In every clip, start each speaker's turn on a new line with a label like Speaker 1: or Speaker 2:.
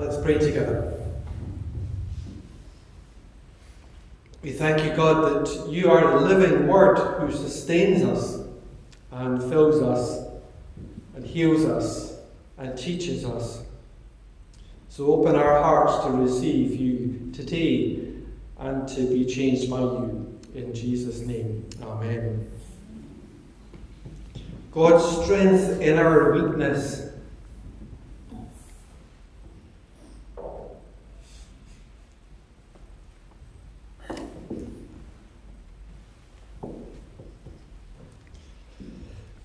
Speaker 1: Let's pray together. We thank you, God, that you are the living Word who sustains us and fills us and heals us and teaches us. So open our hearts to receive you today and to be changed by you. In Jesus' name, Amen. God's strength in our weakness.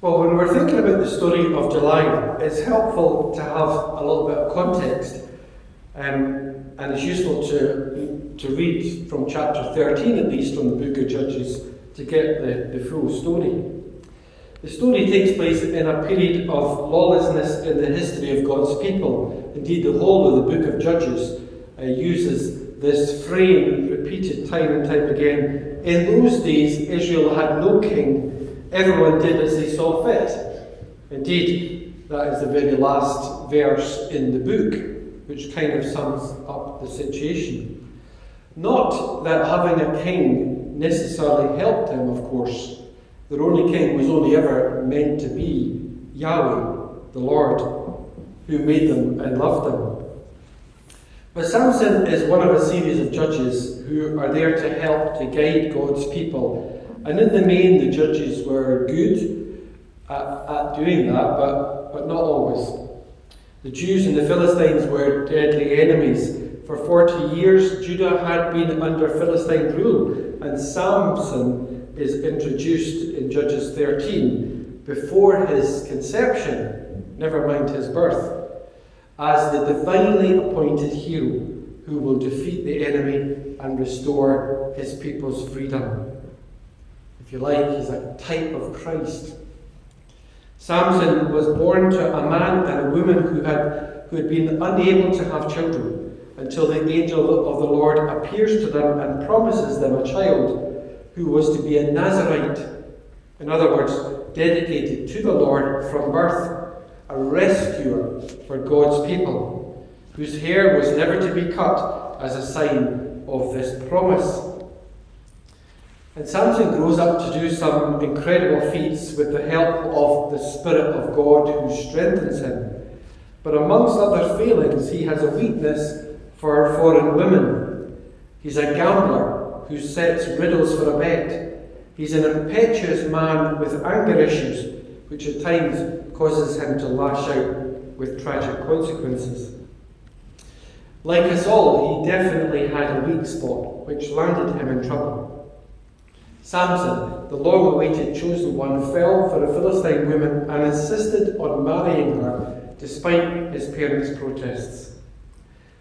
Speaker 1: Well, when we're thinking about the story of Delilah, it's helpful to have a little bit of context. Um, and it's useful to, to read from chapter 13 at least from the book of Judges to get the, the full story. The story takes place in a period of lawlessness in the history of God's people. Indeed, the whole of the book of Judges uh, uses this frame repeated time and time again. In those days, Israel had no king. Everyone did as they saw fit. Indeed, that is the very last verse in the book, which kind of sums up the situation. Not that having a king necessarily helped them, of course. Their only king was only ever meant to be Yahweh, the Lord, who made them and loved them. But Samson is one of a series of judges who are there to help to guide God's people. And in the main, the judges were good at, at doing that, but, but not always. The Jews and the Philistines were deadly enemies. For 40 years, Judah had been under Philistine rule, and Samson is introduced in Judges 13 before his conception, never mind his birth, as the divinely appointed hero who will defeat the enemy and restore his people's freedom. If you like, he's a type of Christ. Samson was born to a man and a woman who had, who had been unable to have children until the angel of the Lord appears to them and promises them a child who was to be a Nazarite, in other words, dedicated to the Lord from birth, a rescuer for God's people, whose hair was never to be cut as a sign of this promise. And Samson grows up to do some incredible feats with the help of the Spirit of God who strengthens him. But amongst other failings, he has a weakness for foreign women. He's a gambler who sets riddles for a bet. He's an impetuous man with anger issues, which at times causes him to lash out with tragic consequences. Like us all, he definitely had a weak spot, which landed him in trouble. Samson, the long awaited chosen one, fell for a Philistine woman and insisted on marrying her despite his parents' protests.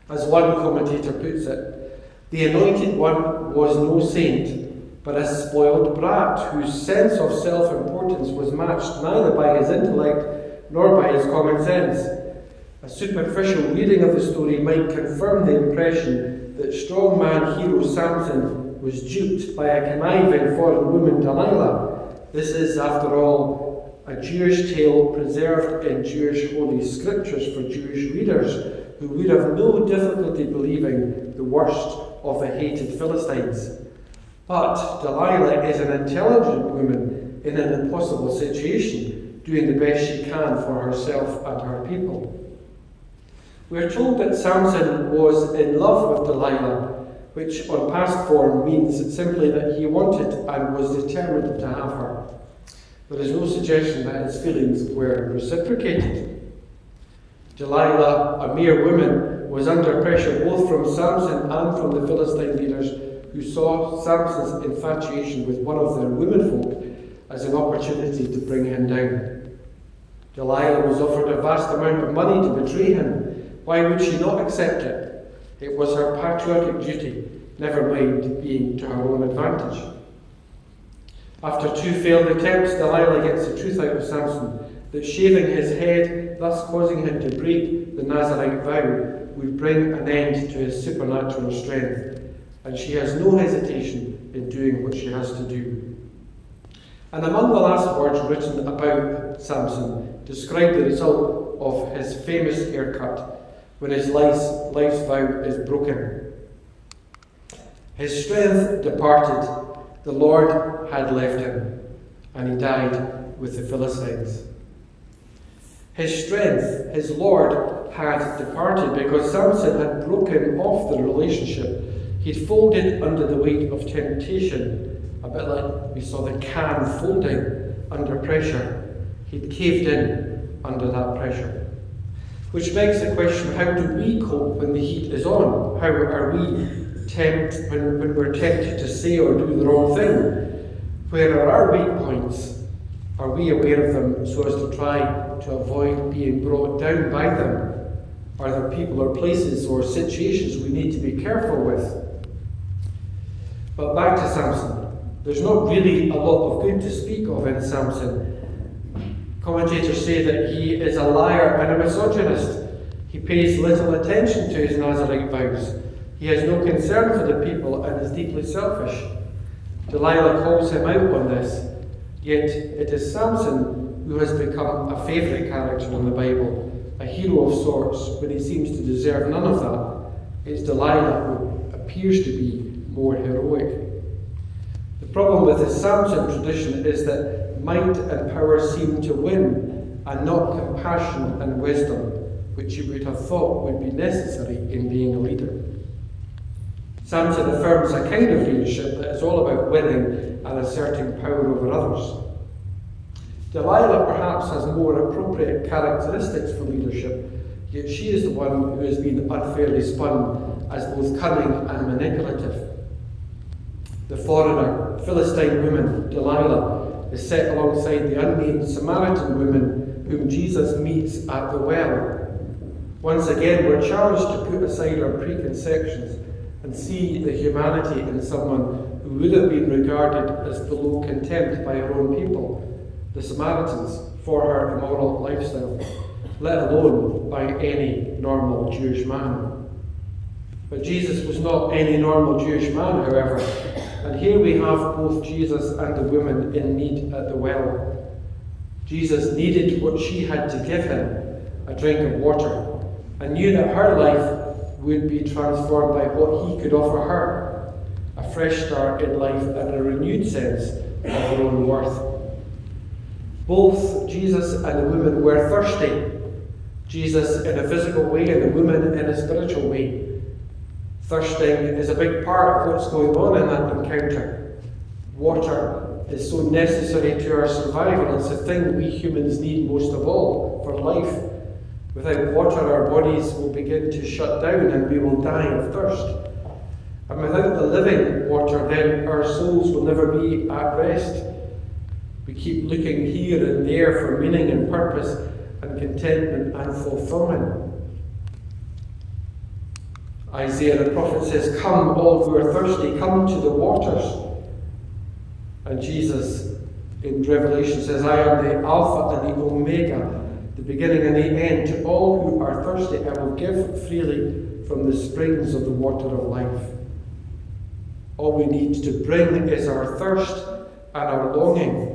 Speaker 1: As one commentator puts it, the anointed one was no saint, but a spoiled brat whose sense of self importance was matched neither by his intellect nor by his common sense. A superficial reading of the story might confirm the impression that strongman hero Samson was duped by a conniving foreign woman Delilah. This is, after all, a Jewish tale preserved in Jewish holy scriptures for Jewish readers who would have no difficulty believing the worst of the hated Philistines. But Delilah is an intelligent woman in an impossible situation, doing the best she can for herself and her people. We are told that Samson was in love with Delilah, which on past form means simply that he wanted and was determined to have her. There is no suggestion that his feelings were reciprocated. Delilah, a mere woman, was under pressure both from Samson and from the Philistine leaders who saw Samson's infatuation with one of their womenfolk as an opportunity to bring him down. Delilah was offered a vast amount of money to betray him. Why would she not accept it? It was her patriotic duty, never mind being to her own advantage. After two failed attempts, Delilah gets the truth out of Samson that shaving his head, thus causing him to break the Nazarite vow, would bring an end to his supernatural strength, and she has no hesitation in doing what she has to do. And among the last words written about Samson describe the result of his famous haircut, when his life's, life's vow is broken. His strength departed, the Lord had left him, and he died with the Philistines. His strength, his Lord, had departed because Samson had broken off the relationship. He'd folded under the weight of temptation, a bit like we saw the can folding under pressure. He'd caved in under that pressure. Which begs the question how do we cope when the heat is on? How are we tempted when, when we're tempted to say or do the wrong thing? Where are our weak points? Are we aware of them so as to try to avoid being brought down by them? Are there people or places or situations we need to be careful with? But back to Samson. There's not really a lot of good to speak of in Samson. Commentators say that he is a liar and a misogynist. He pays little attention to his Nazarite vows. He has no concern for the people and is deeply selfish. Delilah calls him out on this. Yet it is Samson who has become a favourite character in the Bible, a hero of sorts, but he seems to deserve none of that. It's Delilah who appears to be more heroic. The problem with the Samson tradition is that might and power seem to win, and not compassion and wisdom, which you would have thought would be necessary in being a leader. Samson affirms a kind of leadership that is all about winning and asserting power over others. Delilah perhaps has more appropriate characteristics for leadership, yet she is the one who has been unfairly spun as both cunning and manipulative. The foreigner, Philistine woman, Delilah, is set alongside the unnamed Samaritan woman whom Jesus meets at the well. Once again, we're challenged to put aside our preconceptions and see the humanity in someone who would have been regarded as below contempt by her own people, the Samaritans, for her immoral lifestyle, let alone by any normal Jewish man. But Jesus was not any normal Jewish man, however, and here we have both Jesus and the woman in need at the well. Jesus needed what she had to give him, a drink of water, and knew that her life would be transformed by what he could offer her a fresh start in life and a renewed sense of her own worth. Both Jesus and the woman were thirsty. Jesus in a physical way and the woman in a spiritual way. Thirsting is a big part of what's going on in that encounter. Water is so necessary to our survival. It's the thing we humans need most of all for life. Without water, our bodies will begin to shut down and we will die of thirst. And without the living water, then our souls will never be at rest. We keep looking here and there for meaning and purpose and contentment and fulfillment. Isaiah the prophet says, Come, all who are thirsty, come to the waters. And Jesus in Revelation says, I am the Alpha and the Omega, the beginning and the end. To all who are thirsty, I will give freely from the springs of the water of life. All we need to bring is our thirst and our longing.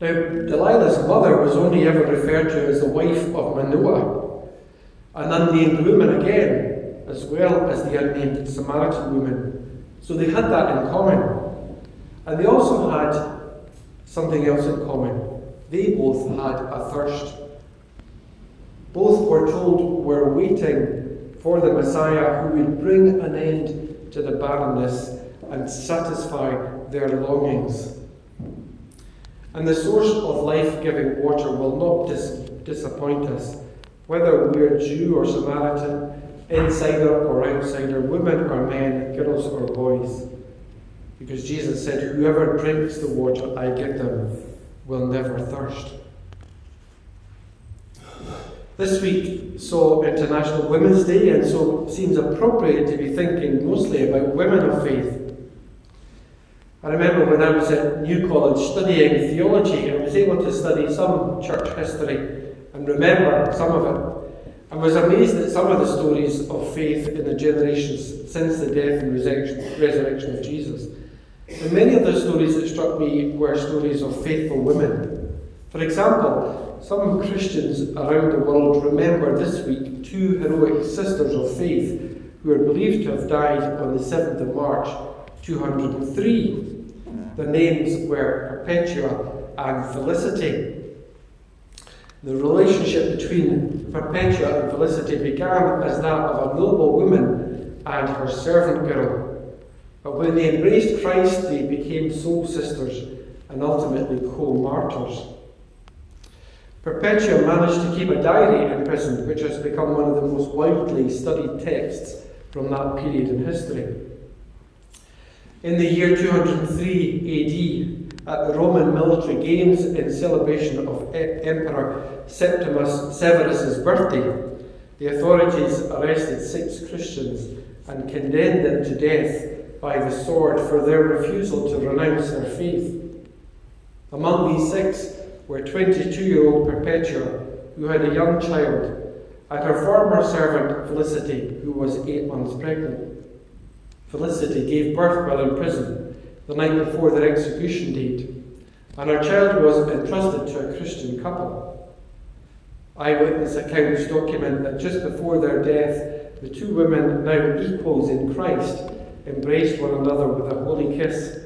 Speaker 1: Now, Delilah's mother was only ever referred to as the wife of Manoah, an unnamed woman again, as well as the unnamed Samaritan woman. So they had that in common. And they also had something else in common. They both had a thirst. Both were told were waiting for the Messiah who would bring an end to the barrenness and satisfy their longings. And the source of life giving water will not dis- disappoint us, whether we're Jew or Samaritan, insider or outsider, women or men, girls or boys. Because Jesus said, Whoever drinks the water I give them will never thirst. This week saw International Women's Day, and so it seems appropriate to be thinking mostly about women of faith. I remember when I was at New College studying theology, I was able to study some church history and remember some of it. I was amazed at some of the stories of faith in the generations since the death and resurrection of Jesus. And many of the stories that struck me were stories of faithful women. For example, some Christians around the world remember this week two heroic sisters of faith who are believed to have died on the 7th of March 203. Their names were Perpetua and Felicity. The relationship between Perpetua and Felicity began as that of a noble woman and her servant girl. But when they embraced Christ, they became soul sisters and ultimately co martyrs. Perpetua managed to keep a diary in prison, which has become one of the most widely studied texts from that period in history. In the year 203 AD, at the Roman military games in celebration of Emperor Septimus Severus's birthday, the authorities arrested six Christians and condemned them to death by the sword for their refusal to renounce their faith. Among these six were 22 year old Perpetua, who had a young child, and her former servant Felicity, who was eight months pregnant. Felicity gave birth while in prison the night before their execution date, and her child was entrusted to a Christian couple. Eyewitness accounts document that just before their death, the two women, now equals in Christ, embraced one another with a holy kiss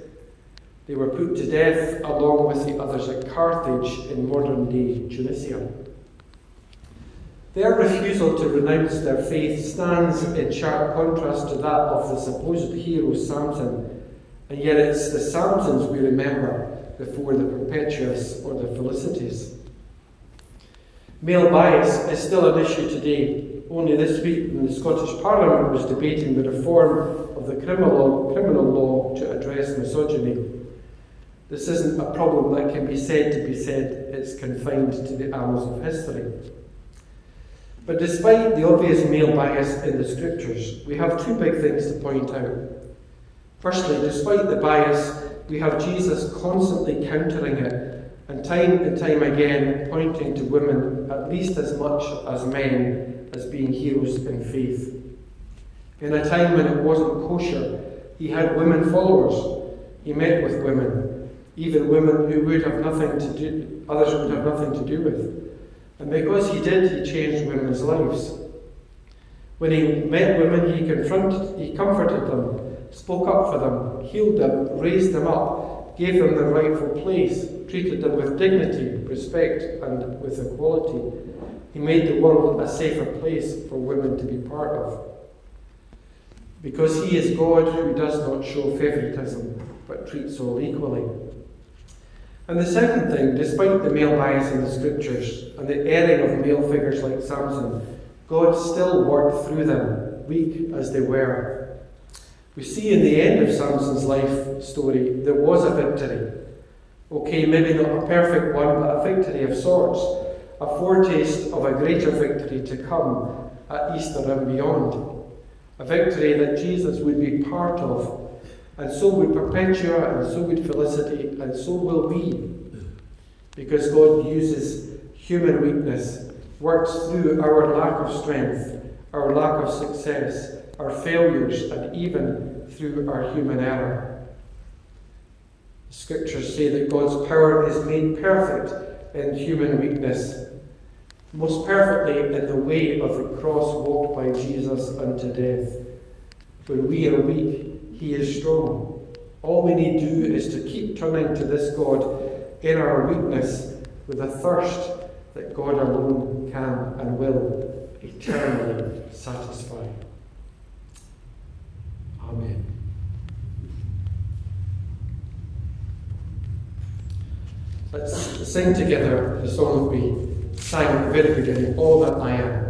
Speaker 1: they were put to death along with the others at Carthage in modern day Tunisia. Their refusal to renounce their faith stands in sharp contrast to that of the supposed hero Samson, and yet it's the Samsons we remember before the Perpetuas or the Felicities. Male bias is still an issue today. Only this week, when the Scottish Parliament was debating the reform of the criminal, criminal law to address misogyny, this isn't a problem that can be said to be said, it's confined to the annals of history. But despite the obvious male bias in the scriptures, we have two big things to point out. Firstly, despite the bias, we have Jesus constantly countering it and time and time again pointing to women at least as much as men as being heroes in faith. In a time when it wasn't kosher, he had women followers. He met with women even women who would have nothing to do, others would have nothing to do with. And because he did, he changed women's lives. When he met women, he confronted, he comforted them, spoke up for them, healed them, raised them up, gave them their rightful place, treated them with dignity, respect, and with equality. He made the world a safer place for women to be part of. Because he is God who does not show favoritism, but treats all equally. And the second thing, despite the male bias in the scriptures and the erring of male figures like Samson, God still worked through them, weak as they were. We see in the end of Samson's life story, there was a victory. Okay, maybe not a perfect one, but a victory of sorts, a foretaste of a greater victory to come at Easter and beyond. A victory that Jesus would be part of and so would Perpetua, and so would Felicity, and so will we. Because God uses human weakness, works through our lack of strength, our lack of success, our failures, and even through our human error. The Scriptures say that God's power is made perfect in human weakness, most perfectly in the way of the cross walked by Jesus unto death. When we are weak, he is strong. All we need to do is to keep turning to this God in our weakness with a thirst that God alone can and will eternally satisfy. Amen. Let's sing together the song we sang at the very beginning, All That I Am.